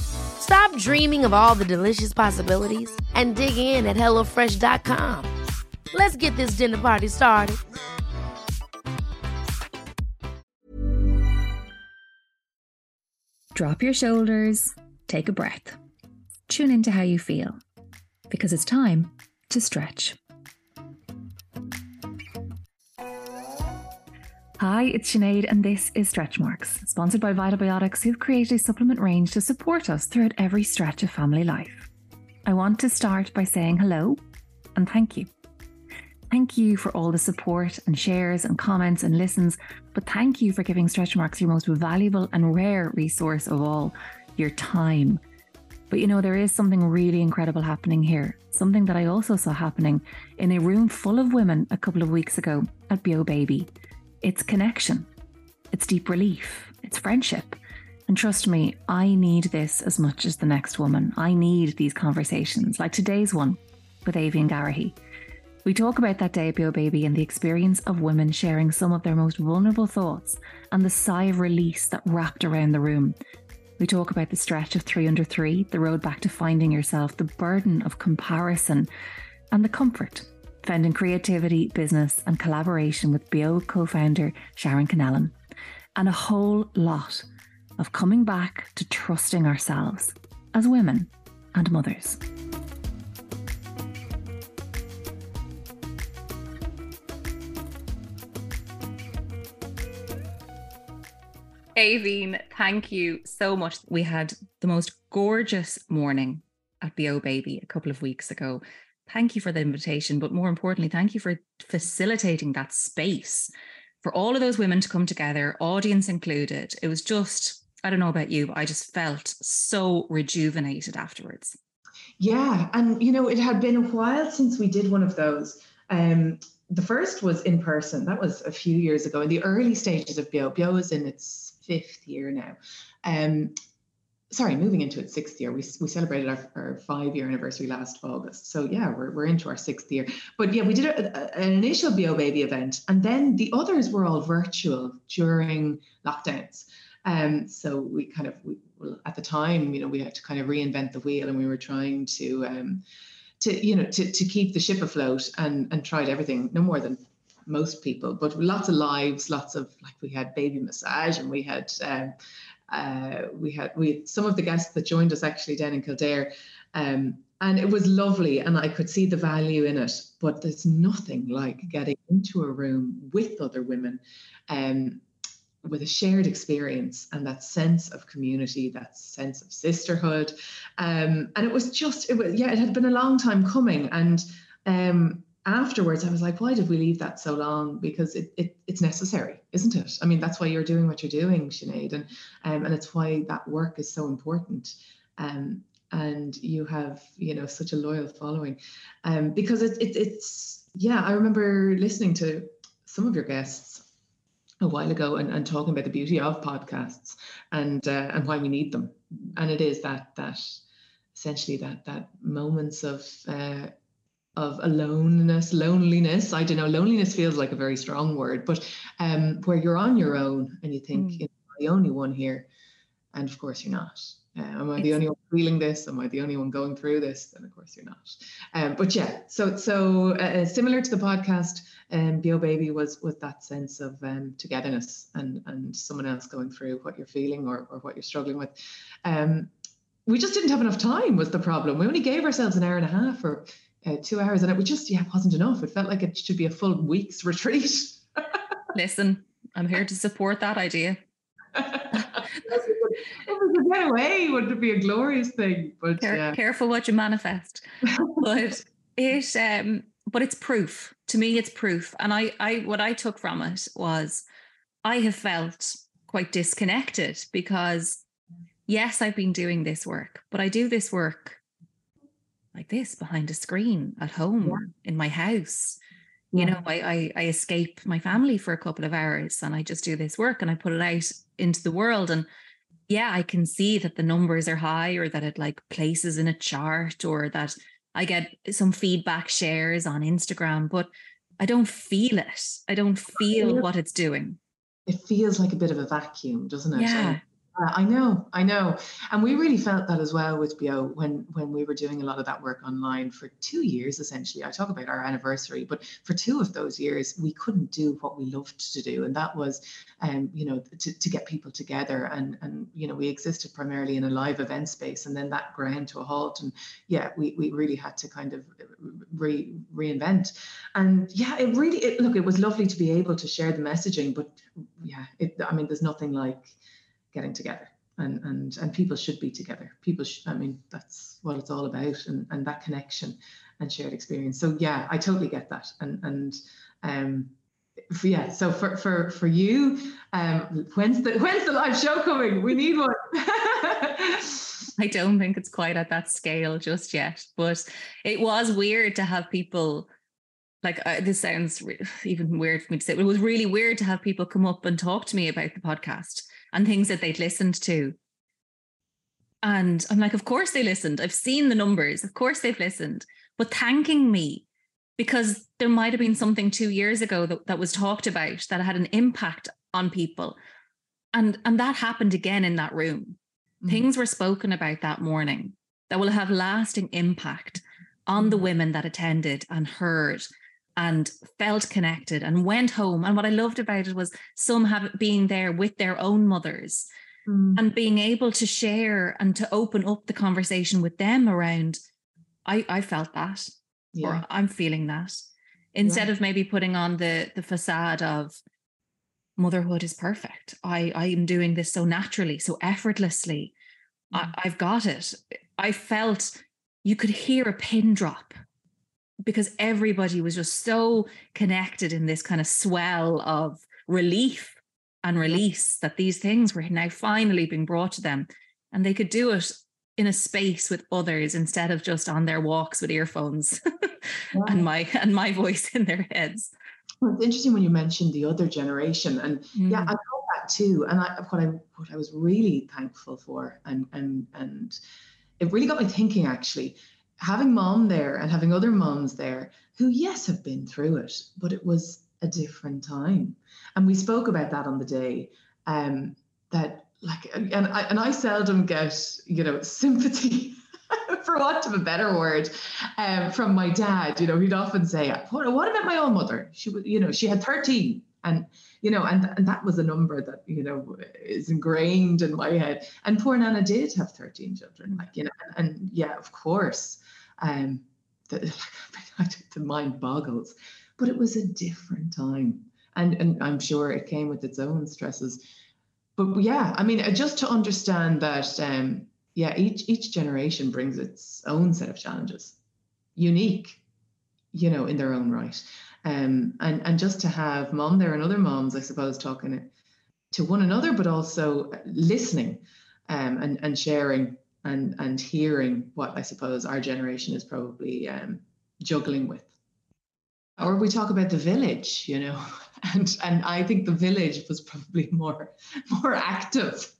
Stop dreaming of all the delicious possibilities and dig in at HelloFresh.com. Let's get this dinner party started. Drop your shoulders, take a breath, tune into how you feel, because it's time to stretch. Hi, it's Sinead, and this is Stretch Marks, sponsored by Vitabiotics, who've created a supplement range to support us throughout every stretch of family life. I want to start by saying hello and thank you. Thank you for all the support and shares and comments and listens, but thank you for giving Stretch Marks your most valuable and rare resource of all your time. But you know, there is something really incredible happening here, something that I also saw happening in a room full of women a couple of weeks ago at Beo Baby. It's connection, it's deep relief, it's friendship. And trust me, I need this as much as the next woman. I need these conversations, like today's one with Aoibhín Garrihy. We talk about that day at Baby and the experience of women sharing some of their most vulnerable thoughts and the sigh of release that wrapped around the room. We talk about the stretch of three under three, the road back to finding yourself, the burden of comparison, and the comfort found creativity, business, and collaboration with Beo co founder Sharon Connellan, and a whole lot of coming back to trusting ourselves as women and mothers. Aoibhín, thank you so much. We had the most gorgeous morning at Beo Baby a couple of weeks ago thank you for the invitation, but more importantly, thank you for facilitating that space for all of those women to come together, audience included. It was just, I don't know about you, but I just felt so rejuvenated afterwards. Yeah. And, you know, it had been a while since we did one of those. Um, the first was in person. That was a few years ago in the early stages of Beo. Beo is in its fifth year now. Um, sorry, moving into its sixth year. We, we celebrated our, our five year anniversary last August. So yeah, we're, we're into our sixth year. But yeah, we did a, a, an initial Beo Baby event, and then the others were all virtual during lockdowns. Um, so we kind of we, at the time, you know, we had to kind of reinvent the wheel, and we were trying to um, to you know to to keep the ship afloat, and and tried everything, no more than most people, but lots of lives, lots of like we had baby massage, and we had. Um, uh, we had we had some of the guests that joined us actually down in Kildare, um, and it was lovely, and I could see the value in it. But there's nothing like getting into a room with other women, um, with a shared experience and that sense of community, that sense of sisterhood, um, and it was just it was yeah, it had been a long time coming, and um, afterwards I was like, why did we leave that so long? Because it, it it's necessary, isn't it? I mean, that's why you're doing what you're doing, Sinead, and um, and it's why that work is so important. Um, and you have, you know, such a loyal following, um, because it, it it's yeah. I remember listening to some of your guests a while ago and, and talking about the beauty of podcasts and uh, and why we need them, and it is that that essentially that that moments of uh, of aloneness, loneliness. I don't know, loneliness feels like a very strong word, but um, where you're on your own and you think, mm. you know, the only one here. And of course, you're not. Uh, am I the only one feeling this? Am I the only one going through this? And of course, you're not. Um, but yeah, so so uh, similar to the podcast, um, Beo Baby was was that sense of um, togetherness and and someone else going through what you're feeling or or what you're struggling with. Um, we just didn't have enough time was the problem. We only gave ourselves an hour and a half or uh, two hours, and it was just yeah it wasn't enough. It felt like it should be a full week's retreat. Listen, I'm here to support that idea. if it could get away, wouldn't it be a glorious thing? But Care, yeah. careful what you manifest. but it um but it's proof. To me, it's proof. And I I what I took from it was I have felt quite disconnected because yes, I've been doing this work, but I do this work like this behind a screen at home yeah. in my house. You know, I, I I escape my family for a couple of hours and I just do this work and I put it out into the world. And yeah, I can see that the numbers are high or that it like places in a chart or that I get some feedback shares on Instagram, but I don't feel it. I don't feel what it's doing. It feels like a bit of a vacuum, doesn't it? Yeah. I know, I know, and we really felt that as well with Beo when when we were doing a lot of that work online for two years essentially. I talk about our anniversary, but for two of those years we couldn't do what we loved to do, and that was, um, you know, to, to get people together, and and you know we existed primarily in a live event space, and then that ground to a halt, and yeah, we we really had to kind of re, reinvent, and yeah, it really it, look it was lovely to be able to share the messaging, but yeah, it, I mean, there's nothing like getting together. And and and people should be together. People should, i mean that's what it's all about and and that connection and shared experience. So yeah i totally get that. And and um for, yeah so for for for you um when's the when's the live show coming? We need one. I don't think it's quite at that scale just yet, but it was weird to have people like uh, this sounds re- even weird for me to say. But it was really weird to have people come up and talk to me about the podcast and things that they'd listened to. And I'm like, of course they listened. I've seen the numbers. Of course they've listened, but thanking me because there might have been something two years ago that, that was talked about that had an impact on people. And, and that happened again in that room. Mm-hmm. Things were spoken about that morning that will have lasting impact on the mm-hmm. women that attended and heard and felt connected and went home. And what I loved about it was some have being there with their own mothers mm. and being able to share and to open up the conversation with them around. I, I felt that, yeah. or I'm feeling that, instead yeah. of maybe putting on the the facade of motherhood is perfect. I I am doing this so naturally, so effortlessly. Mm. I, I've got it. I felt you could hear a pin drop because everybody was just so connected in this kind of swell of relief and release that these things were now finally being brought to them. And they could do it in a space with others instead of just on their walks with earphones and my and my voice in their heads. Well, it's interesting when you mentioned the other generation and mm. yeah i felt that too. And I, what i what i was really thankful for and and and it really got me thinking actually having mom there and having other moms there who, yes, have been through it, but it was a different time. And we spoke about that on the day. Um, that like, and I and I seldom get you know sympathy. for want of a better word, um, from my dad, you know, he'd often say, what, what about my own mother? She was, you know, she had 13 and, you know, and, and that was a number that, you know, is ingrained in my head. And poor Nana did have 13 children, like, you know, and, and yeah, of course, um, the, the mind boggles. But it was a different time, and and I'm sure it came with its own stresses. But yeah, I mean, just to understand that, um, yeah, each each generation brings its own set of challenges, unique, you know, in their own right. Um, and and just to have mom there and other moms, I suppose, talking to one another, but also listening um, and and sharing and and hearing what I suppose our generation is probably um, juggling with. Or we talk about the village, you know, and and I think the village was probably more more active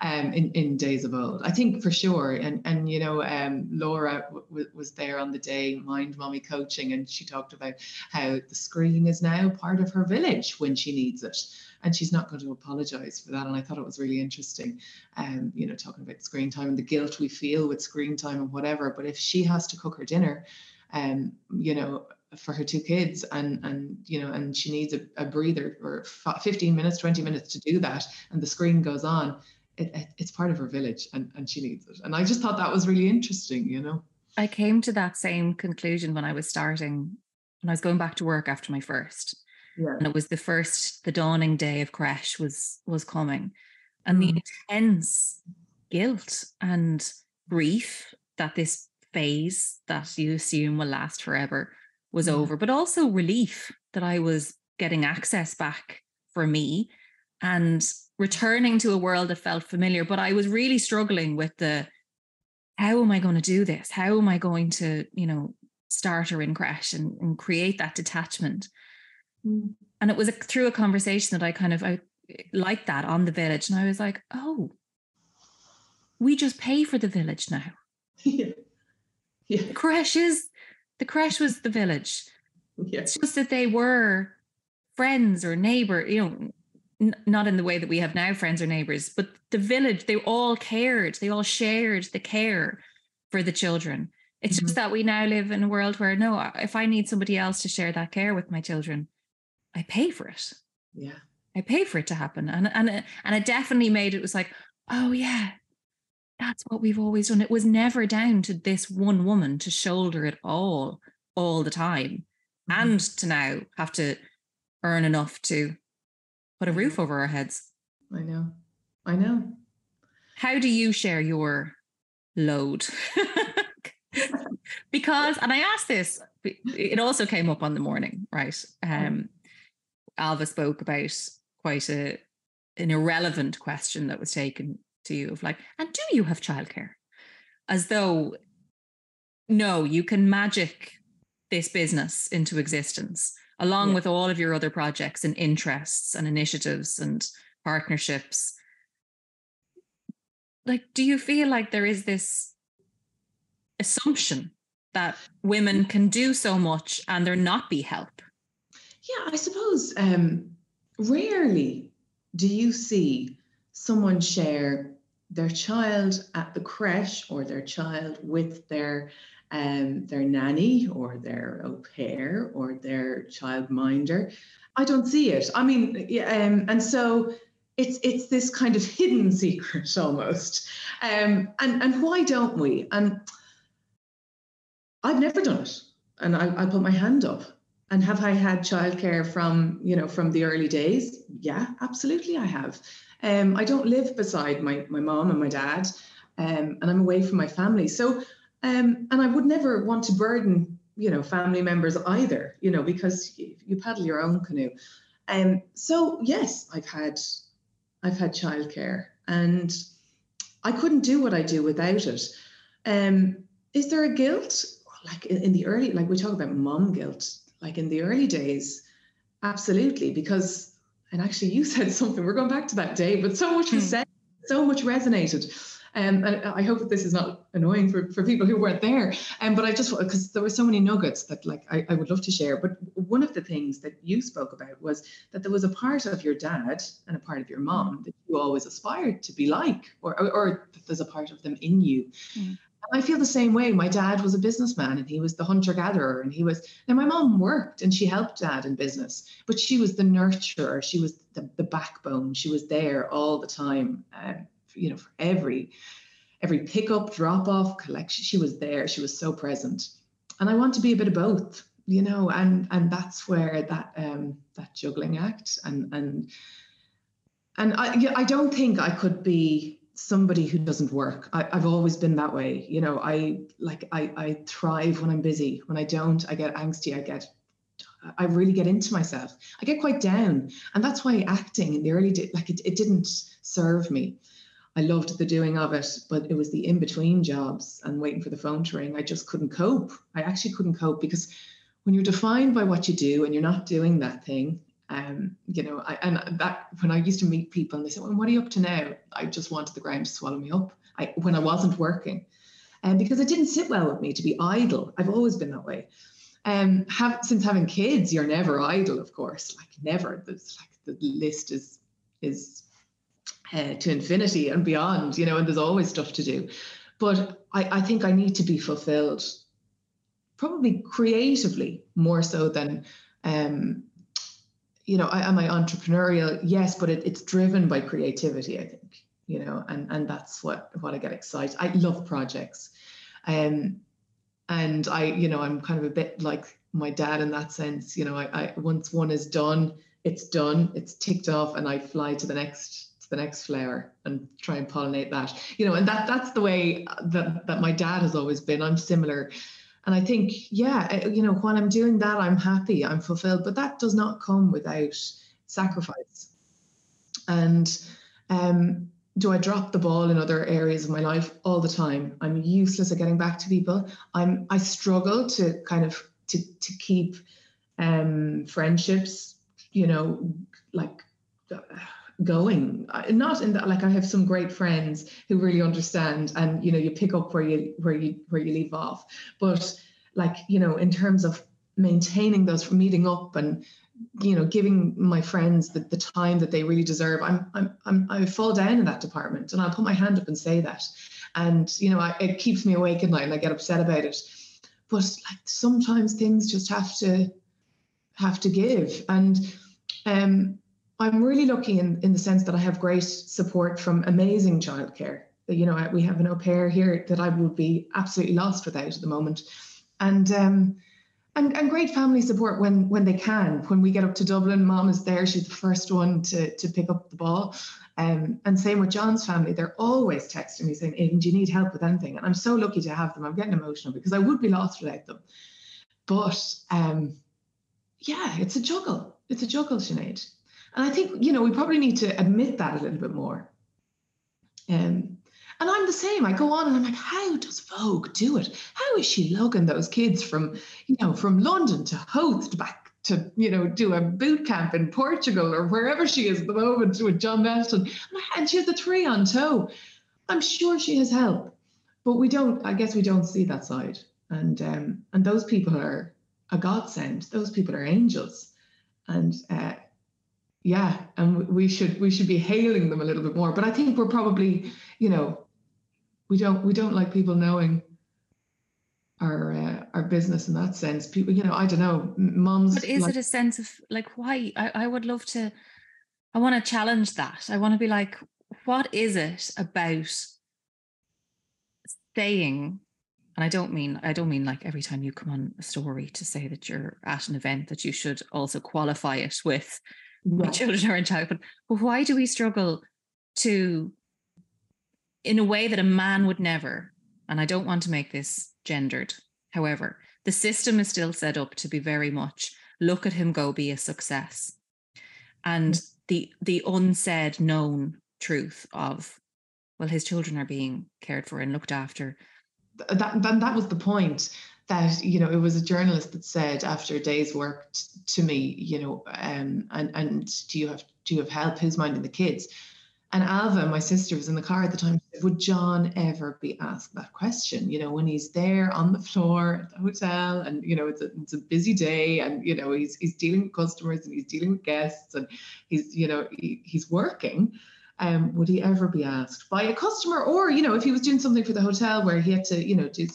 um, in in days of old. I think for sure, and and you know, um, Laura w- was there on the day Mind Mommy coaching, and she talked about how the screen is now part of her village when she needs it and she's not going to apologize for that. And I thought it was really interesting, um, you know, talking about screen time and the guilt we feel with screen time and whatever. But if she has to cook her dinner, um, you know, for her two kids and and you know and she needs a, a breather or 15 minutes 20 minutes to do that and the screen goes on. It, it, it's part of her village and, and she needs it. And i just thought that was really interesting you know? I came to that same conclusion when i was starting when i was going back to work after my first. Yeah. And it was the first, the dawning day of creche was was coming. And the mm. intense guilt and grief that this phase that you assume will last forever was over, but also relief that I was getting access back for me and returning to a world that felt familiar. But I was really struggling with the how am I going to do this? How am I going to, you know, start her in creche and, and create that detachment? Mm. And it was a, through a conversation that I kind of I liked that on the village. And I was like, oh, we just pay for the village now. yeah. Yeah. The creche is the creche was the village. Yeah. It's just that they were friends or neighbor, you know, n- not in the way that we have now friends or neighbors, but the village, they all cared, they all shared the care for the children. It's just mm-hmm. that we now live in a world where no, if I need somebody else to share that care with my children, I pay for it. Yeah. I pay for it to happen. And and it- and it definitely made it was like, oh yeah, that's what we've always done. It was never down to this one woman to shoulder it all all the time Mhm. and to now have to earn enough to put a roof over our heads. I know. I know. How do you share your load? because, and I asked this, it also came up on the morning, right? Um, Ailbhe spoke about quite a an irrelevant question that was taken to you of like, and do you have childcare? As though, no, you can magic this business into existence along Yeah. with all of your other projects and interests and initiatives and partnerships. Like, do you feel like there is this assumption that women can do so much and there not be help? Yeah, I suppose um, rarely do you see someone share their child at the creche or their child with their um, their nanny or their au pair or their childminder. I don't see it. I mean, um, and so it's it's this kind of hidden secret almost. Um, and and why don't we? And I've never done it, and I, I put my hand up. And have I had childcare from you know from the early days? Yeah, absolutely, I have. Um, I don't live beside my my mom and my dad, um, and I'm away from my family. So, um, and I would never want to burden you know family members either. You know because you, you paddle your own canoe. Um, so yes, I've had I've had childcare, and I couldn't do what I do without it. Um, is there a guilt? Like in, in the early, like we talk about mom guilt, like in the early days, absolutely. Because, and actually, you said something. We're going back to that day, but so much was Hmm. said, so much resonated. Um, and I hope that this is not annoying for, for people who weren't there. Um, but I just because there were so many nuggets that like I, I would love to share. But one of the things that you spoke about was that there was a part of your dad and a part of your mom that you always aspired to be like, or or, or there's a part of them in you. Mm. And I feel the same way. My dad was a businessman and he was the hunter gatherer and he was now my mom worked and she helped dad in business, but she was the nurturer. She was the, the backbone. She was there all the time. Um, you know, for every every pickup, drop off, collection, she was there. She was so present. And I want to be a bit of both, you know, and and that's where that um that juggling act and and and I I don't think I could be somebody who doesn't work. I, I've always been that way. You know, I like I I thrive when I'm busy. When I don't, I get angsty. I get I really get into myself. I get quite down. And that's why acting in the early like it, it didn't serve me. I loved the doing of it, but it was the in between jobs and waiting for the phone to ring. I just couldn't cope. I actually couldn't cope because when you're defined by what you do and you're not doing that thing, um, you know, I, and that when I used to meet people and they said, well, what are you up to now? I just wanted the ground to swallow me up I, when I wasn't working. And because it didn't sit well with me to be idle. I've always been that way. Um, have since having kids, you're never idle, of course. Like never. There's like the list is is uh, to infinity and beyond, you know, and there's always stuff to do. But I, I think I need to be fulfilled, probably creatively more so than, um, you know, I, am I entrepreneurial? Yes, but it, it's driven by creativity, I think, you know, and and that's what what I get excited. I love projects, um, and I, you know, I'm kind of a bit like my dad in that sense. You know, I, I once one is done, it's done, it's ticked off, and I fly to the next to the next flower and try and pollinate that. You know, and that that's the way that that my dad has always been. I'm similar. And I think, yeah, you know, when I'm doing that, I'm happy, I'm fulfilled, but that does not come without sacrifice. And um, do I drop the ball in other areas of my life all the time? I'm useless at getting back to people. I'm I struggle to kind of to to keep um, friendships, you know, like going. Not in that like I have some great friends who really understand, and you know, you pick up where you where you where you leave off. But like you know, in terms of maintaining those meeting up and you know giving my friends the, the time that they really deserve I'm, I'm i'm i fall down in that department and i'll put my hand up and say that and you know I, it keeps me awake at night and i get upset about it but like sometimes things just have to have to give and um i'm really lucky in in the sense that i have great support from amazing childcare you know we have an au pair here that i would be absolutely lost without at the moment and um and, and great family support when when they can. When we get up to Dublin, mom is there. She's the first one to, to pick up the ball. Um, and same with John's family. They're always texting me saying, Aidan, do you need help with anything? And I'm so lucky to have them. I'm getting emotional because I would be lost without them. But um, yeah, it's a juggle. It's a juggle, Sinead. And I think, you know, we probably need to admit that a little bit more. Um, and I'm the same. I go on and I'm like, how does Vogue do it? How is she lugging those kids from, you know, from London to Howth back to, you know, do a boot camp in Portugal or wherever she is at the moment with John Meston. And she has the three on tow. I'm sure she has help, but we don't, I guess we don't see that side. And um, and those people are a godsend. Those people are angels. And uh, yeah, and we should we should be hailing them a little bit more. But I think we're probably, you know, we don't we don't like people knowing our uh, our business in that sense. People, you know, I don't know, moms. But is like, it a sense of like why? I, I would love to. I want to challenge that. I want to be like, what is it about saying? And I don't mean I don't mean like every time you come on a story to say that you're at an event that you should also qualify it with my children are in childhood. But why do we struggle to in a way that a man would never. And I don't want to make this gendered. However, the system is still set up to be very much look at him go be a success. And mm. the the unsaid known truth of well his children are being cared for and looked after that that, that was the point that you know it was a journalist that said after a day's work t- to me you know um and and do you have do you have help who's minding the kids and Ailbhe, my sister, was in the car at the time. Would John ever be asked that question? You know, when he's there on the floor at the hotel, and you know, it's a it's a busy day, and you know, he's he's dealing with customers and he's dealing with guests, and he's you know he, he's working. Um, would he ever be asked by a customer, or you know, if he was doing something for the hotel where he had to, you know, do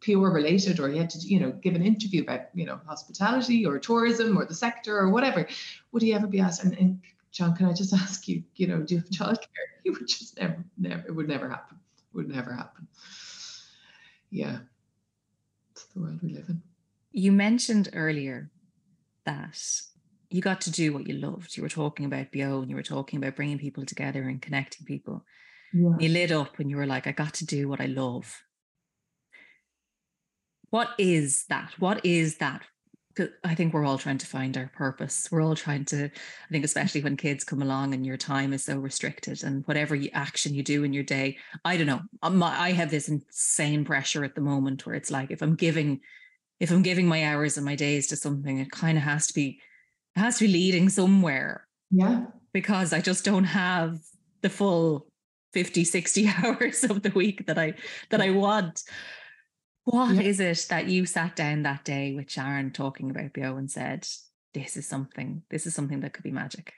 PR related, or he had to, you know, give an interview about, you know, hospitality or tourism or the sector or whatever, would he ever be asked? And, and John, can I just ask you, you know, do you have childcare? He would just never, never, it would never happen. It would never happen. Yeah. It's the world we live in. You mentioned earlier that you got to do what you loved. You were talking about Beo and you were talking about bringing people together and connecting people. Yeah. You lit up and you were like, I got to do what I love. What is that? What is that I think we're all trying to find our purpose. We're all trying to, I think, especially when kids come along and your time is so restricted and whatever you, action you do in your day, I don't know. Um, I have this insane pressure at the moment where it's like if I'm giving, if I'm giving my hours and my days to something, it kind of has to be, it has to be leading somewhere. Yeah. Because I just don't have the full 50, 60 hours of the week that I that I want. What yeah. is it that you sat down that day with Sharon talking about Beo and said, this is something, this is something that could be magic?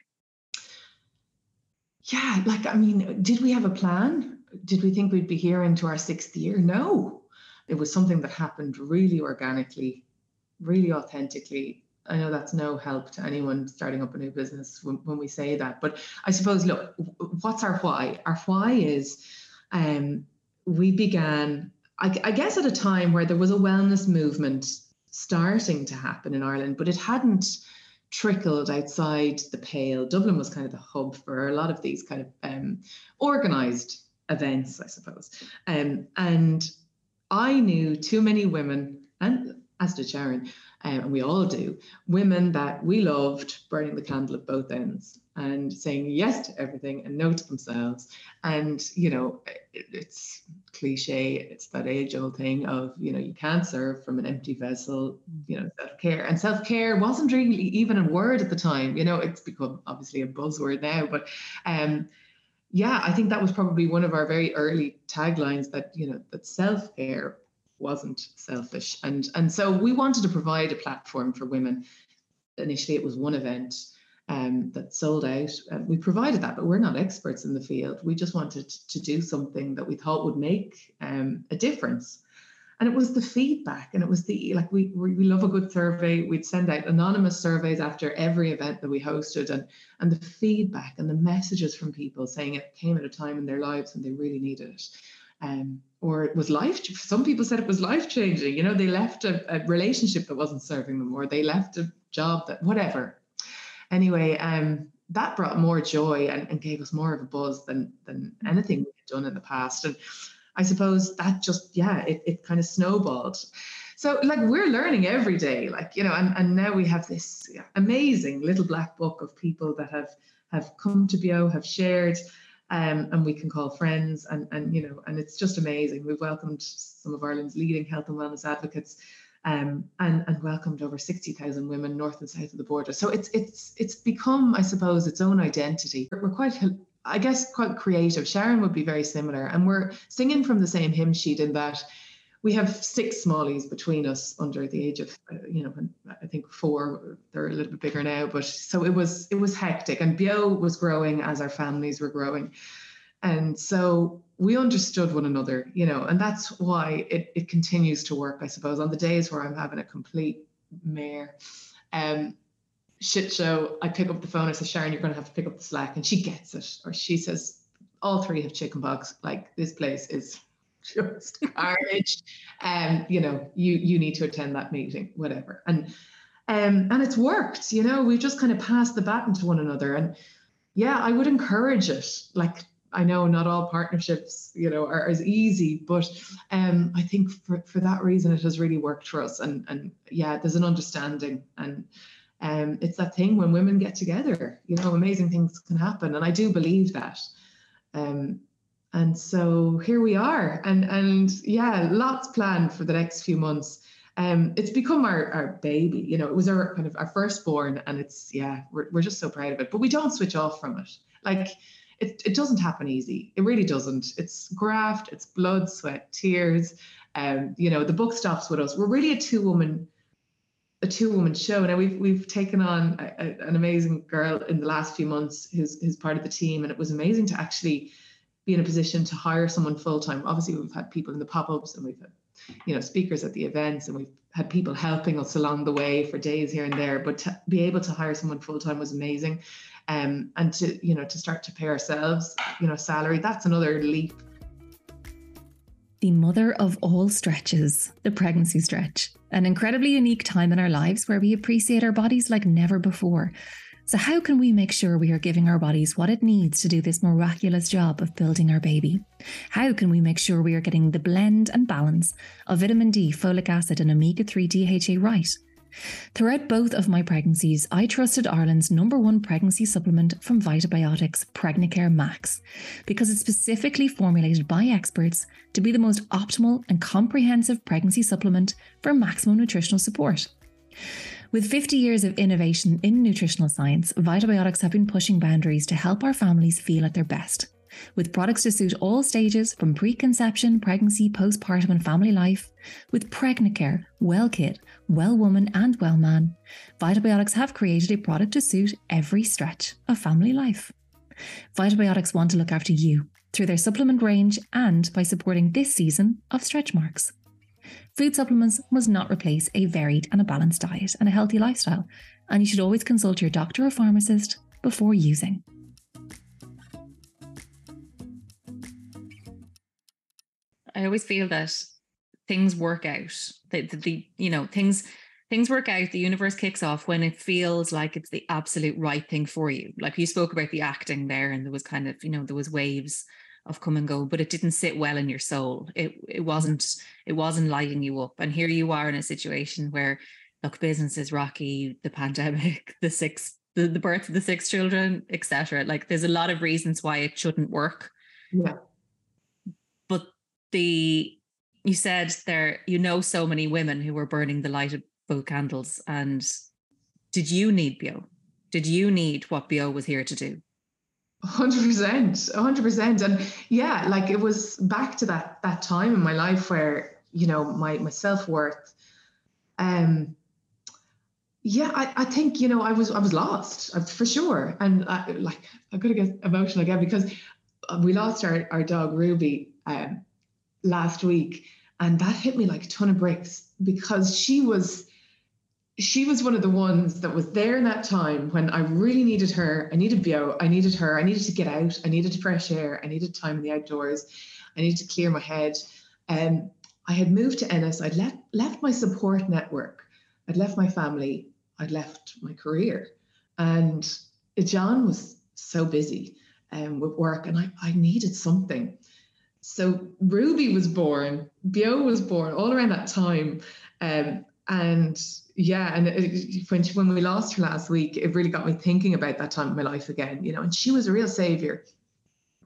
Yeah, like, I mean, did we have a plan? Did we think we'd be here into our sixth year? No. It was something that happened really organically, really authentically. I know that's no help to anyone starting up a new business when, when we say that. But I suppose, look, what's our why? Our why is um, we began I, I guess at a time where there was a wellness movement starting to happen in Ireland, but it hadn't trickled outside the pale. Dublin was kind of the hub for a lot of these kind of um, organized events, I suppose. Um, and I knew too many women, and as did Sharon, um, and we all do, women that we loved burning the candle at both ends and saying yes to everything and no to themselves. And, you know, it, it's cliche, it's that age old thing of, you know, you can't serve from an empty vessel, you know, self care. And self care wasn't really even a word at the time, you know, it's become obviously a buzzword now, but, um, yeah, I think that was probably one of our very early taglines that, you know, that self care wasn't selfish. And, and so we wanted to provide a platform for women. Initially, it was one event um, that sold out. Uh, we provided that, but we're not experts in the field. We just wanted to do something that we thought would make um, a difference. And it was the feedback, and it was the like we we love a good survey. We'd send out anonymous surveys after every event that we hosted, and and the feedback and the messages from people saying it came at a time in their lives when they really needed it. Um, or it was life. Some people said it was life changing. You know, they left a, a, relationship that wasn't serving them, or they left a job that whatever. Anyway, um, that brought more joy and, and, gave us more of a buzz than than anything we had done in the past. And I suppose that just yeah, it, it kind of snowballed. So like we're learning every day, like you know, and, and now we have this amazing little black book of people that have have come to BEO, have shared um, and we can call friends and and you know and it's just amazing. We've welcomed some of ireland's leading health and wellness advocates um, and and welcomed over 60,000 women north and south of the border. So it's it's it's become i suppose its own identity. We're quite i guess quite creative. Sharon would be very similar and we're singing from the same hymn sheet in that we have six smallies between us under the age of uh, you know i think four they're a little bit bigger now but so it was it was hectic. And Beo was growing as our families were growing. And so we understood one another you know and that's why it, it continues to work i suppose. On the days where i'm having a complete mare um shit show i pick up the phone i say sharon you're going to have to pick up the slack and she gets it or she says all three have chicken pox like this place is just carnage. Um, you know, you you need to attend that meeting, whatever. And um, and it's worked, you know, we've just kind of passed the baton to one another. And yeah, I would encourage it. Like I know not all partnerships, you know, are as easy, but um, I think for, for that reason it has really worked for us. And and yeah, there's an understanding and um, it's that thing when women get together, you know, amazing things can happen. And I do believe that. Um, and so here we are. And and yeah lots planned for the next few months. Um it's become our, our baby you know it was our kind of our firstborn and it's yeah we're, we're just so proud of it but we don't switch off from it. Like it, it doesn't happen easy. It really doesn't. It's graft it's blood sweat tears. Um you know the book stops with us. We're really a two woman a two woman show. Now we've we've taken on a, a, an amazing girl in the last few months who's who's part of the team and it was amazing to actually be in a position to hire someone full time. Obviously, we've had people in the pop ups and we've had, you know, speakers at the events and we've had people helping us along the way for days here and there. But to be able to hire someone full time was amazing. Um, and to, you know, to start to pay ourselves, you know, salary, that's another leap. The mother of all stretches, the pregnancy stretch, an incredibly unique time in our lives where we appreciate our bodies like never before. So, how can we make sure we are giving our bodies what it needs to do this miraculous job of building our baby? How can we make sure we are getting the blend and balance of vitamin D, folic acid, and omega 3 DHA right? Throughout both of my pregnancies, I trusted Ireland's number one pregnancy supplement from Vitabiotics, Pregnacare Max, because it's specifically formulated by experts to be the most optimal and comprehensive pregnancy supplement for maximum nutritional support. With 50 years of innovation in nutritional science, Vitabiotics have been pushing boundaries to help our families feel at their best. With products to suit all stages from preconception, pregnancy, postpartum, and family life, with Pregnacare, Well Kid, Well Woman, and Well Man, Vitabiotics have created a product to suit every stretch of family life. Vitabiotics want to look after you through their supplement range and by supporting this season of stretch marks. Food supplements must not replace a varied and a balanced diet and a healthy lifestyle, and you should always consult your doctor or pharmacist before using. I always feel that things work out. The, the, the you know things things work out. The universe kicks off when it feels like it's the absolute right thing for you. Like you spoke about the acting there, and there was kind of you know there was waves of come and go, but it didn't sit well in your soul. It it wasn't it wasn't lighting you up. And here you are in a situation where look, business is rocky, the pandemic, the six the, the birth of the six children, etc. Like there's a lot of reasons why it shouldn't work. Yeah. But the you said there you know so many women who were burning the light of both candles. And did you need Beo? Did you need what Beo was here to do? Hundred percent, hundred percent, and yeah, like it was back to that that time in my life where you know my my self worth, um, yeah, I, I think you know I was I was lost uh, for sure, and I, like I'm gonna get emotional again because we lost our our dog Ruby um, last week, and that hit me like a ton of bricks because she was she was one of the ones that was there in that time when I really needed her. I needed Beo. I needed her. I needed to get out. I needed fresh air. I needed time in the outdoors. I needed to clear my head. Um, I had moved to Ennis. I'd left left my support network. I'd left my family. I'd left my career, and John was so busy um, with work, and I, I needed something. So Ruby was born. Beo was born all around that time. Um, and yeah, and it, when she, when we lost her last week, it really got me thinking about that time in my life again. You know, and she was a real savior.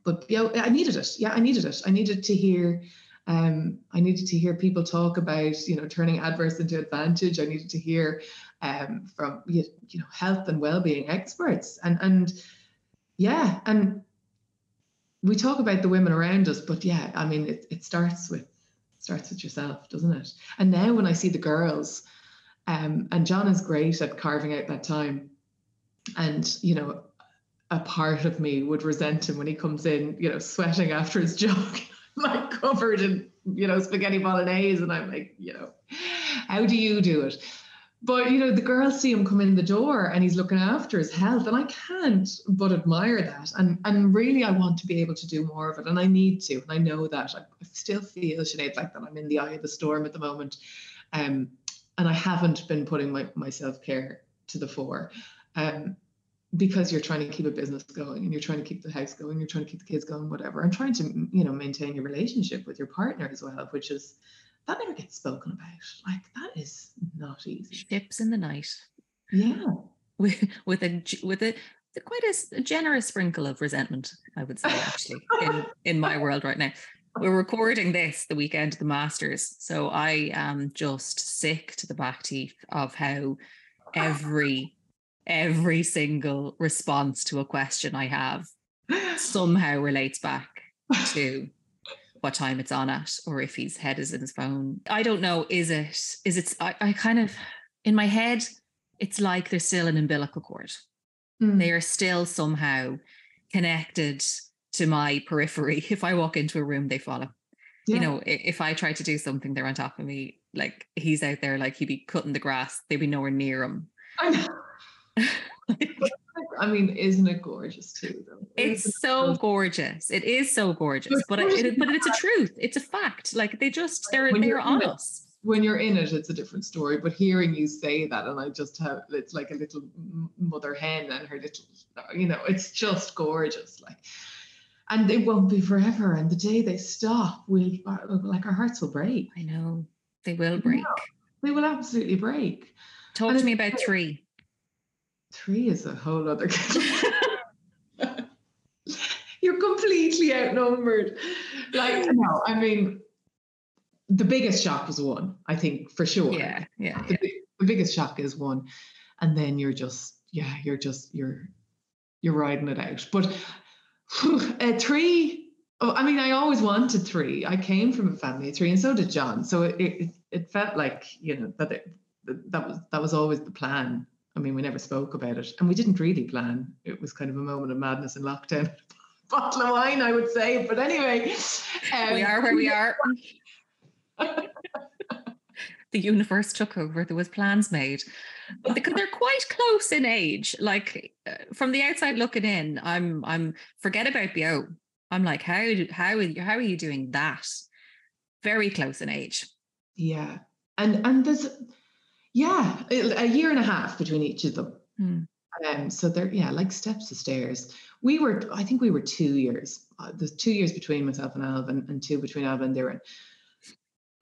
But know, I needed it. Yeah, I needed it. I needed to hear. Um, I needed to hear people talk about, you know, turning adverse into advantage. I needed to hear um, from you know health and well-being experts, and and yeah, and we talk about the women around us, but yeah, I mean, it, it starts with starts with yourself, doesn't it? And now when I see the girls, um, and John is great at carving out that time. And, you know, a part of me would resent him when he comes in, you know, sweating after his jog, like covered in, you know, spaghetti bolognese. And I'm like, you know, how do you do it? But you know, the girls see him come in the door and he's looking after his health, and I can't but admire that. And and really, I want to be able to do more of it, and I need to, and I know that. I, I still feel Sinead like that I'm in the eye of the storm at the moment, um, and I haven't been putting my my self care to the fore, um, because you're trying to keep a business going, and you're trying to keep the house going, you're trying to keep the kids going, whatever, and trying to you know maintain your relationship with your partner as well, which is that never gets spoken about. Like that is not easy. Ships in the night. Yeah. With with a with a quite a, a generous sprinkle of resentment, I would say, actually, in in my world right now. We're recording this the weekend of the Masters, so I am just sick to the back teeth of how every every single response to a question I have somehow relates back to what time it's on at or if his head is in his phone. I don't know. Is it, is it, I, I kind of, in my head, it's like there's still an umbilical cord. Mm. They are still somehow connected to my periphery. If I walk into a room, they follow. Yeah. You know, if I try to do something, they're on top of me. Like he's out there, like he'd be cutting the grass. They'd be nowhere near him. I know. I mean, isn't it gorgeous too? Though? It's so gorgeous. It is so gorgeous, but it, but it's a truth. It's a fact. Like they just they're when they're on us. When you're in it, it's a different story. But hearing you say that, and I just have it's like a little mother hen and her little, you know, it's just gorgeous. Like, and it won't be forever. And the day they stop, we'll uh, like our hearts will break. I know they will break. Yeah, they will absolutely break. Talk and to me about three Three is a whole other You're completely outnumbered. Like, no, I mean, the biggest shock was one, I think, for sure. Yeah, yeah. The, yeah. the biggest shock is one. And then you're just, yeah, you're just, you're, you're riding it out. But uh, three, oh, I mean, I always wanted three. I came from a family of three, and so did John. So it, it, it felt like, you know, that it, that was that was always the plan I mean, we never spoke about it, and we didn't really plan. It was kind of a moment of madness in lockdown. Bottle of wine, I would say. But anyway, um, we are where we are. the universe took over. There was plans made, but because they're quite close in age. Like uh, from the outside looking in, I'm I'm forget about Beo. I'm like, how how are you, how are you doing that? Very close in age. yeah. And and there's yeah, a year and a half between each of them. Hmm. Um, so they're yeah, like steps of stairs. We were, I think we were two years. Uh, there's two years between myself and Ailbhe, and two between Ailbhe and Doireann.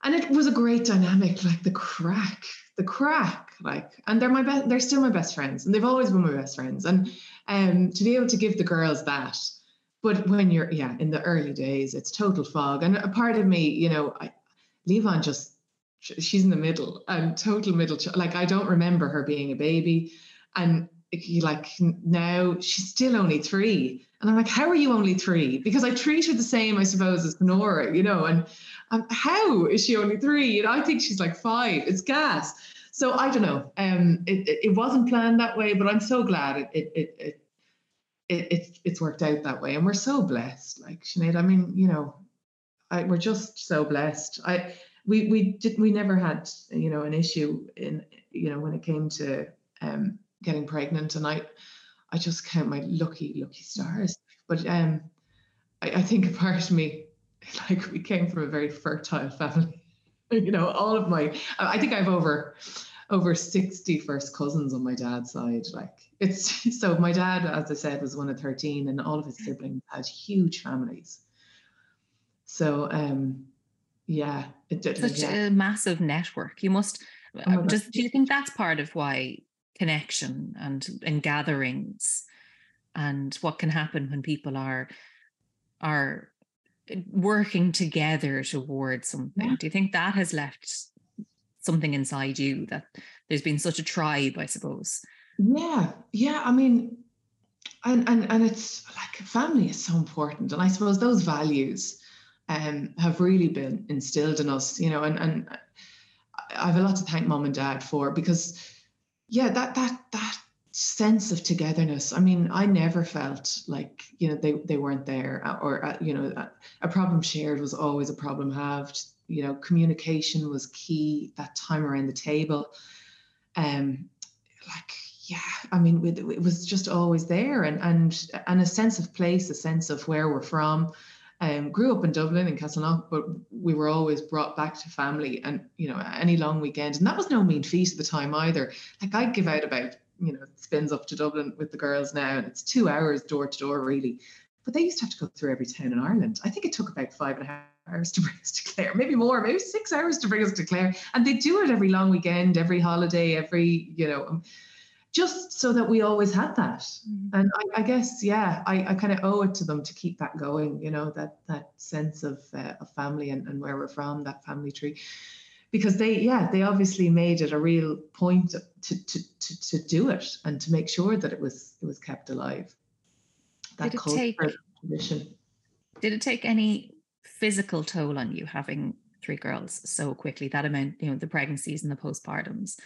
And it was a great dynamic, like the craic, the craic, like, and they're my best. They're still my best friends, and they've always been my best friends. And um, to be able to give the girls that, but when you're yeah in the early days, it's total fog. And a part of me, you know, I, Levon just she's in the middle and total middle. Child. Like I don't remember her being a baby, and like now she's still only three. And I'm like, how are you only three? Because I treat her the same, I suppose, as Nora, you know, and um, how is she only three? Know, I think she's like five. It's gas. So I don't know. Um, it, it, it wasn't planned that way, but I'm so glad it it it it, it, it it's worked out that way, and we're so blessed. Like Sinead, I mean, you know, I, we're just so blessed. I we we did we never had you know an issue in you know when it came to um getting pregnant and I I just count my lucky, lucky stars. But um I, I think a part of me, like we came from a very fertile family. you know, all of my I think I've over over 60 first cousins on my dad's side. Like it's so my dad, as I said, was one of 13 and all of his siblings had huge families. So um yeah, it, did. such yeah. a massive network. You must oh uh, just do you think that's part of why connection and and gatherings and what can happen when people are are uh, working together towards something yeah. do you think that has left something inside you that there's been such a tribe i suppose yeah yeah i mean and and, and it's like family is so important and i suppose those values um, have really been instilled in us you know and and i have a lot to thank mom and dad for because yeah, that that that sense of togetherness. I mean, I never felt like you know they they weren't there, uh, or uh, you know, a problem shared was always a problem halved. You know, communication was key. That time around the table, um, like yeah, I mean, it was just always there, and and and a sense of place, a sense of where we're from. Um, grew up in Dublin in Castleknock, but we were always brought back to family and, you know, any long weekend. And that was no mean feat at the time either. Like I'd give out about, you know, spins up to Dublin with the girls now, and it's two hours door to door, really. But they used to have to go through every town in Ireland. I think it took about five and a half hours to bring us to Clare, maybe more, maybe six hours to bring us to Clare. And they do it every long weekend, every holiday, every, you know, um, just so that we always had that. Mm-hmm. And I, I, guess, yeah, I, I kind of owe it to them to keep that going, you know, that that sense of, uh, of family and, and where we're from, that family tree. Because they, yeah, they obviously made it a real point to, to, to, to do it and to make sure that it was it was kept alive. That did it take, tradition. Did it take any physical toll on you having three girls so quickly? That amount, you know, the pregnancies and the postpartums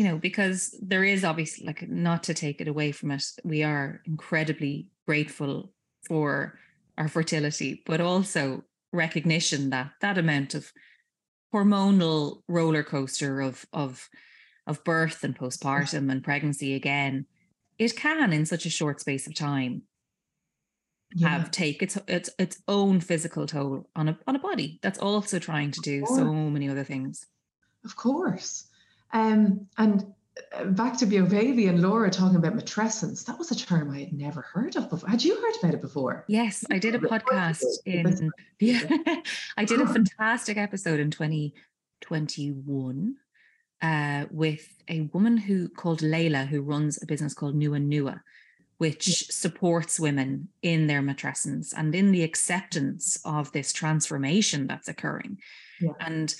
you know, because there is obviously like not to take it away from it, we are incredibly grateful for our fertility, but also recognition that that amount of hormonal roller coaster of of of birth and postpartum and pregnancy again, it can in such a short space of time yeah. have take its its its own physical toll on a on a body that's also trying to do so many other things. Of course. Um, and uh, back to Baby and Laura talking about matrescence. That was a term I had never heard of before. Had you heard about it before? Yes, I did a podcast in yeah, I did a fantastic episode in 2021 uh, with a woman who called Layla who runs a business called Nua Nua, which supports women in their matrescence and in the acceptance of this transformation that's occurring. Yeah. And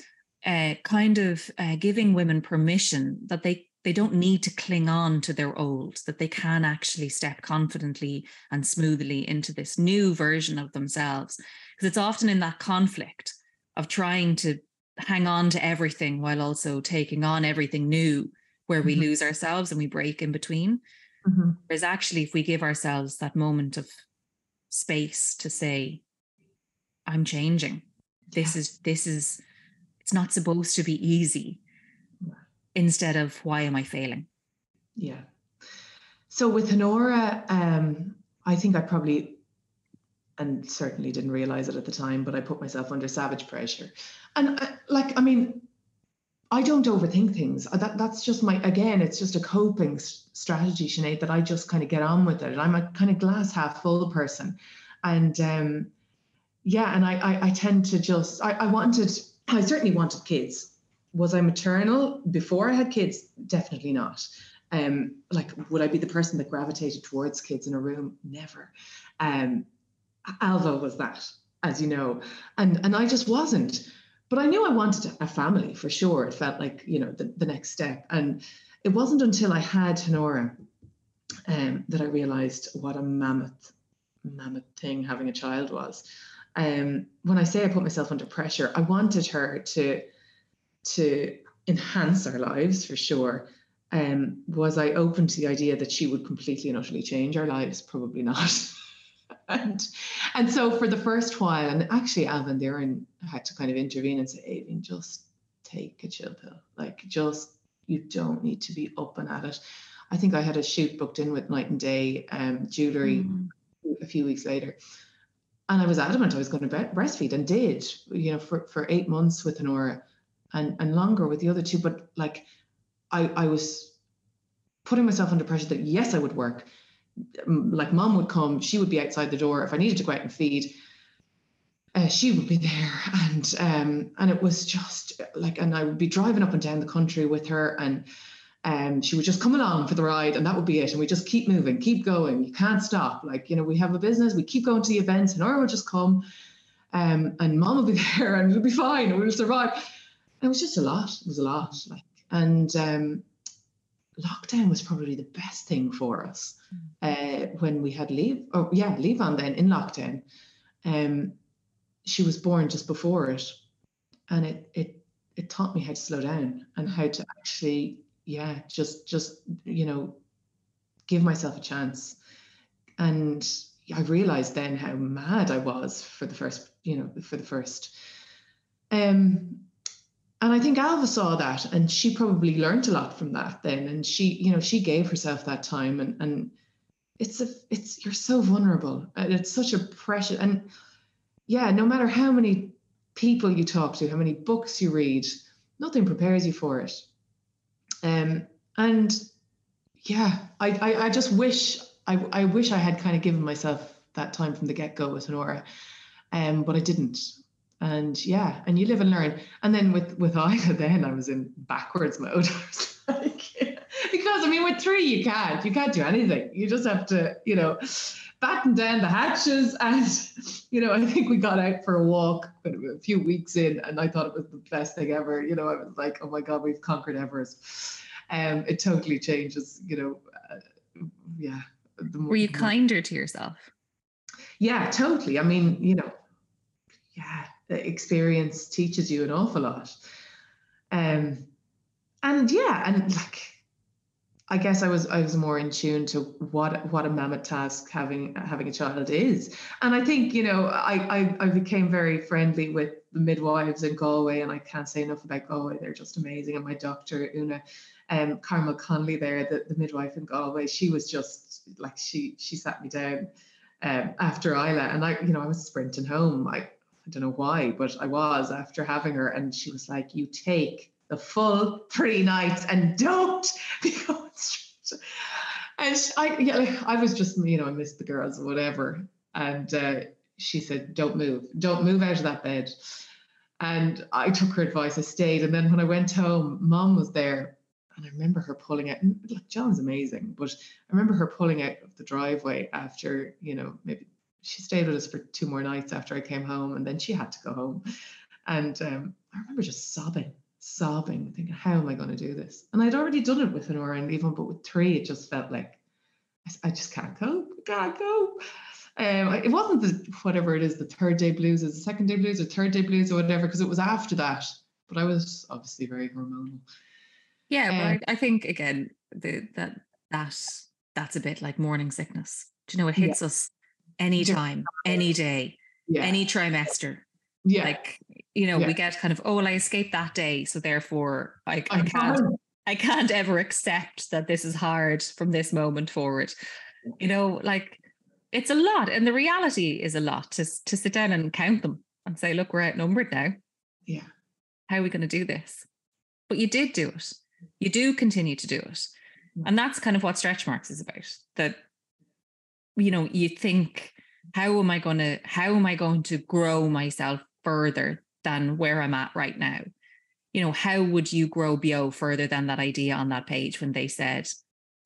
uh, kind of uh, giving women permission that they they don't need to cling on to their old that they can actually step confidently and smoothly into this new version of themselves because it's often in that conflict of trying to hang on to everything while also taking on everything new where we mm-hmm. lose ourselves and we break in between mm-hmm. whereas actually if we give ourselves that moment of space to say i'm changing this is this is it's not supposed to be easy instead of why am I failing? Yeah. So with Honora, um, I think I probably and certainly didn't realize it at the time, but I put myself under savage pressure. And I, like, I mean, I don't overthink things. That that's just my again, it's just a coping strategy, Sinead, that I just kind of get on with it. I'm a kind of glass half full person. And um yeah, and I I, I tend to just I, I wanted I certainly wanted kids. Was I maternal before I had kids? Definitely not. Um, like would I be the person that gravitated towards kids in a room? Never. Um, Ailbhe was that, as you know, and and I just wasn't. But I knew I wanted a family for sure. It felt like you know the, the next step, and it wasn't until I had Honora um, that I realized what a mammoth, mammoth thing having a child was. Um, when I say I put myself under pressure, I wanted her to to enhance our lives for sure. Um, was I open to the idea that she would completely and utterly change our lives? Probably not. and and so for the first while, and actually Ailbhe and Doireann had to kind of intervene and say, Aoibhín, just take a chill pill. Like just you don't need to be up and at it. I think I had a shoot booked in with Night and Day um, jewelry mm. a few weeks later. And I was adamant I was going to breastfeed and did, you know, for, for eight months with Honora and, and longer with the other two. But like I, I was putting myself under pressure that yes, I would work, like mom would come, she would be outside the door. If I needed to go out and feed, uh, she would be there, and um, and it was just like, and I would be driving up and down the country with her, and um, she would just come along for the ride, and that would be it. And we just keep moving, keep going. You can't stop. Like you know, we have a business, we keep going to the events, and Nora would just come, um, and mom would be there, and we'll be fine, and we'll survive. And it was just a lot. It was a lot, like, and um, lockdown was probably the best thing for us uh, when we had leave. Oh yeah, leave on then in lockdown. Um, she was born just before it, and it it it taught me how to slow down and how to actually yeah just just you know give myself a chance and i realized then how mad i was for the first you know for the first um and I think Ailbhe saw that and she probably learned a lot from that then. And she, you know, she gave herself that time and and it's a it's you're so vulnerable. And it's such a precious and yeah, no matter how many people you talk to, how many books you read, nothing prepares you for it. Um and yeah, I I, I just wish I I wish I had kind of given myself that time from the get-go with Honora. Um, but I didn't. And yeah and you live and learn. And then with with Ida then I was in backwards mode. Like, because I mean with three you can't you can't do anything. You just have to you know batten down the hatches and you know I think we got out for a walk a few weeks in and I thought it was the best thing ever. You know I was like oh my god we've conquered Everest. Um it totally changes you know uh, yeah were you kinder to yourself? Yeah totally. I mean you know yeah experience teaches you an awful lot. Um, and yeah, and like I guess I was I was more in tune to what what a mammoth task having having a child is. And I think, you know, I I, I became very friendly with the midwives in Galway, and I can't say enough about Galway. They're just amazing. And my doctor, Una um Carmel Connolly there, the, the midwife in Galway, she was just like she she sat me down um, after Isla and I, you know, I was sprinting home. I I don't know why, but I was after having her, and she was like, "You take the full three nights and don't be going straight." And I, yeah, like, I was just, you know, I missed the girls or whatever, and uh, she said, "Don't move, don't move out of that bed." And I took her advice. I stayed, and then when I went home, Mom was there, and I remember her pulling out. Look, John's amazing, but I remember her pulling out of the driveway after, you know, maybe she stayed with us for two more nights after I came home, and then she had to go home. And um, I remember just sobbing, sobbing, thinking, "How am I going to do this?" And I'd already done it with Honora and even, but with three, it just felt like I, I just can't cope. I can't cope. Um, it wasn't the whatever it is, the third day blues, is the second day blues or third day blues or whatever, because it was after that. But I was obviously very hormonal. Yeah, um, but I, I, think again the, that that that's a bit like morning sickness. Do you know it hits yeah. us anytime, any day, yeah. any trimester. Yeah. Like, you know, yeah. we get kind of, oh, well, I escaped that day. So therefore I, I can't I can't ever accept that this is hard from this moment forward. You know, like it's a lot. And the reality is a lot to, to sit down and count them and say, look, we're outnumbered now. Yeah. How are we going to do this? But you did do it. You do continue to do it. Mm. And that's kind of what stretch marks is about. That, you know, you think, how am I going to, how am I going to grow myself further than where I'm at right now? You know, how would you grow Beo further than that idea on that page when they said,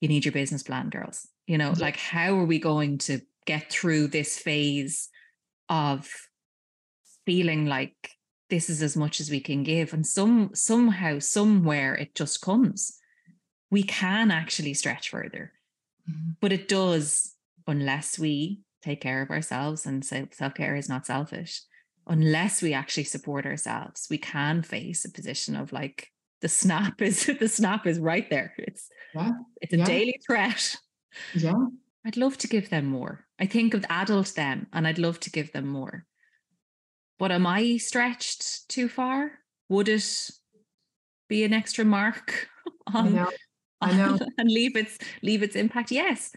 you need your business plan, girls? You know, like how are we going to get through this phase of feeling like this is as much as we can give and some somehow somewhere it just comes we can actually stretch further mm-hmm. but it does unless we take care of ourselves and self-care is not selfish unless we actually support ourselves we can face a position of like the snap is the snap is right there it's yeah. it's a yeah. daily threat yeah i'd love to give them more i think of adult them and i'd love to give them more but am I stretched too far? Would it be an extra mark on, I know. I know. and leave its leave its impact? Yes.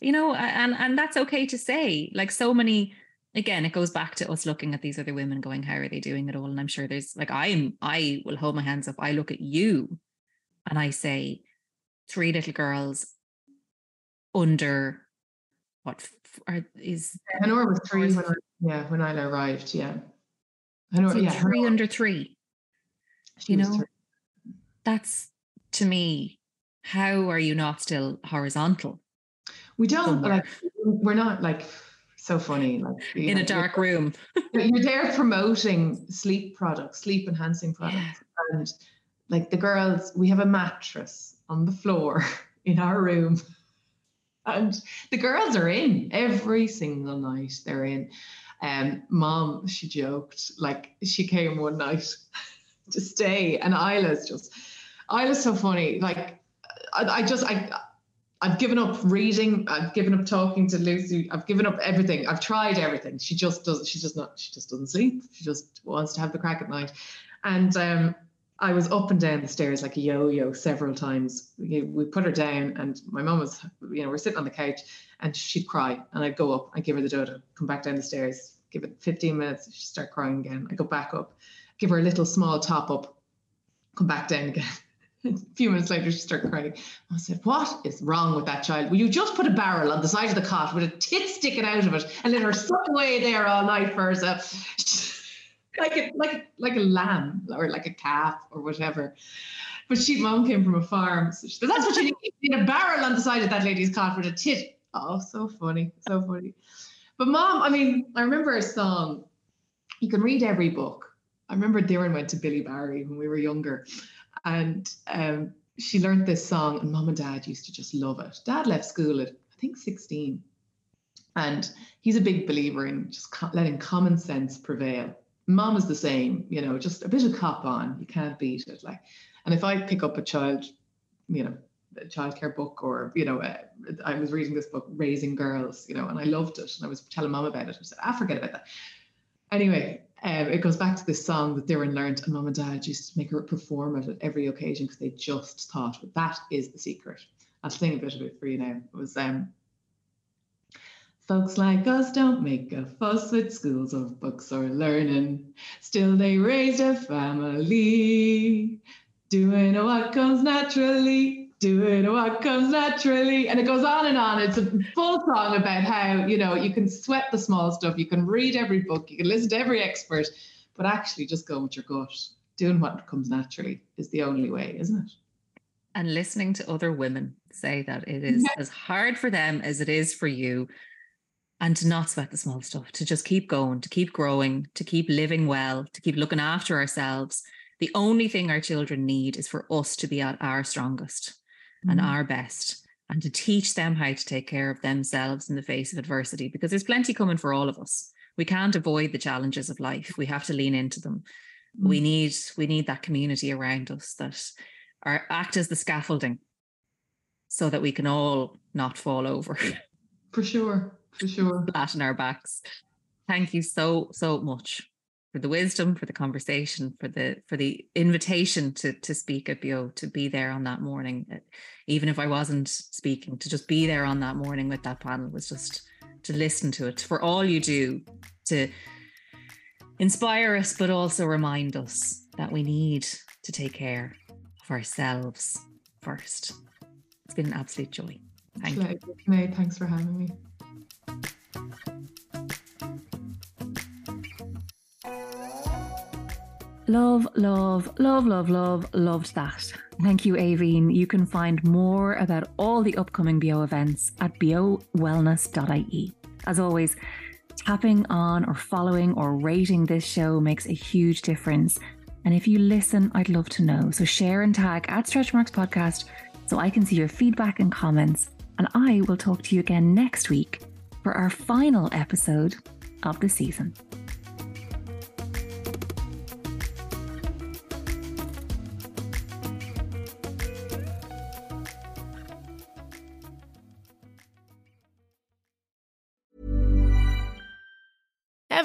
You know, and and that's okay to say. Like so many again, it goes back to us looking at these other women going, how are they doing it all? And I'm sure there's like I'm I will hold my hands up. I look at you and I say, three little girls under what are, is Honor was three when I, yeah when I arrived yeah know, so yeah, three under three. you know, three. that's to me, how are you not still horizontal? We don't like we're not like so funny. Like in know, a dark you're, room. you're there promoting sleep products, sleep enhancing products. Yeah. And like the girls, we have a mattress on the floor in our room. And the girls are in every single night. They're in. Um, mom, she joked, like she came one night to stay, and Isla's just, Isla's so funny. Like, I, I just, I, I've given up reading. I've given up talking to Lucy. I've given up everything. I've tried everything. She just doesn't. She just not. She just doesn't sleep. She just wants to have the craic at night. And um, I was up and down the stairs like a yo-yo several times. We, we put her down, and my mum was, you know, we're sitting on the couch, and she'd cry, and I'd go up, I'd give her the dodo, come back down the stairs, give it 15 minutes, she'd start crying again. I go back up, give her a little small top up, come back down again. a few minutes later, she started crying. I said, What is wrong with that child? Will you just put a barrel on the side of the cot with a tit sticking out of it and let her suck away there all night for herself? Uh, like a like like a lamb or like a calf or whatever. But she mom came from a farm. So she, that's what you need. Need a barrel on the side of that lady's cot with a tit. Oh, so funny. So funny. But mom, I mean, I remember a song. You can read every book. I remember Doireann went to Billy Barry when we were younger. And um, she learned this song, and mom and dad used to just love it. Dad left school at, I think, 16. And he's a big believer in just letting common sense prevail mom is the same, you know, just a bit of cop on. You can't beat it. Like, and if I pick up a child, you know, a childcare book, or you know, uh, I was reading this book, Raising Girls, you know, and I loved it, and I was telling mom about it. I said, I ah, forget about that. Anyway, um, it goes back to this song that Doireann learned, and mom and dad used to make her perform it at every occasion because they just thought that is the secret. I'll sing a bit of it for you now. It was um, Folks like us don't make a fuss with schools of books or learning. Still, they raised a family, doing what comes naturally, doing what comes naturally. And it goes on and on. It's a full song about how, you know, you can sweat the small stuff, you can read every book, you can listen to every expert, but actually just go with your gut. Doing what comes naturally is the only way, isn't it? And listening to other women say that it is yeah. as hard for them as it is for you and to not sweat the small stuff, to just keep going, to keep growing, to keep living well, to keep looking after ourselves. The only thing our children need is for us to be at our strongest mm. and our best and to teach them how to take care of themselves in the face of adversity because there's plenty coming for all of us. We can't avoid the challenges of life. We have to lean into them. Mm. We need we need that community around us that are act as the scaffolding so that we can all not fall over. For sure for sure. Flat in our backs. Thank you so, so much for the wisdom, for the conversation, for the for the invitation to to speak at Beo, to be there on that morning. Uh, even if I wasn't speaking, to just be there on that morning with that panel was just to listen to it, for all you do to inspire us, but also remind us that we need to take care of ourselves first. It's been an absolute joy. Thank you. May, thanks for having me. Love, love, love, love, love, loved that. Thank you, Aoibhín. You can find more about all the upcoming Beo events at beowellness.ie. As always, tapping on or following or rating this show makes a huge difference. And if you listen, I'd love to know. So share and tag at Stretchmarks Podcast so I can see your feedback and comments. And I will talk to you again next week for our final episode of the season.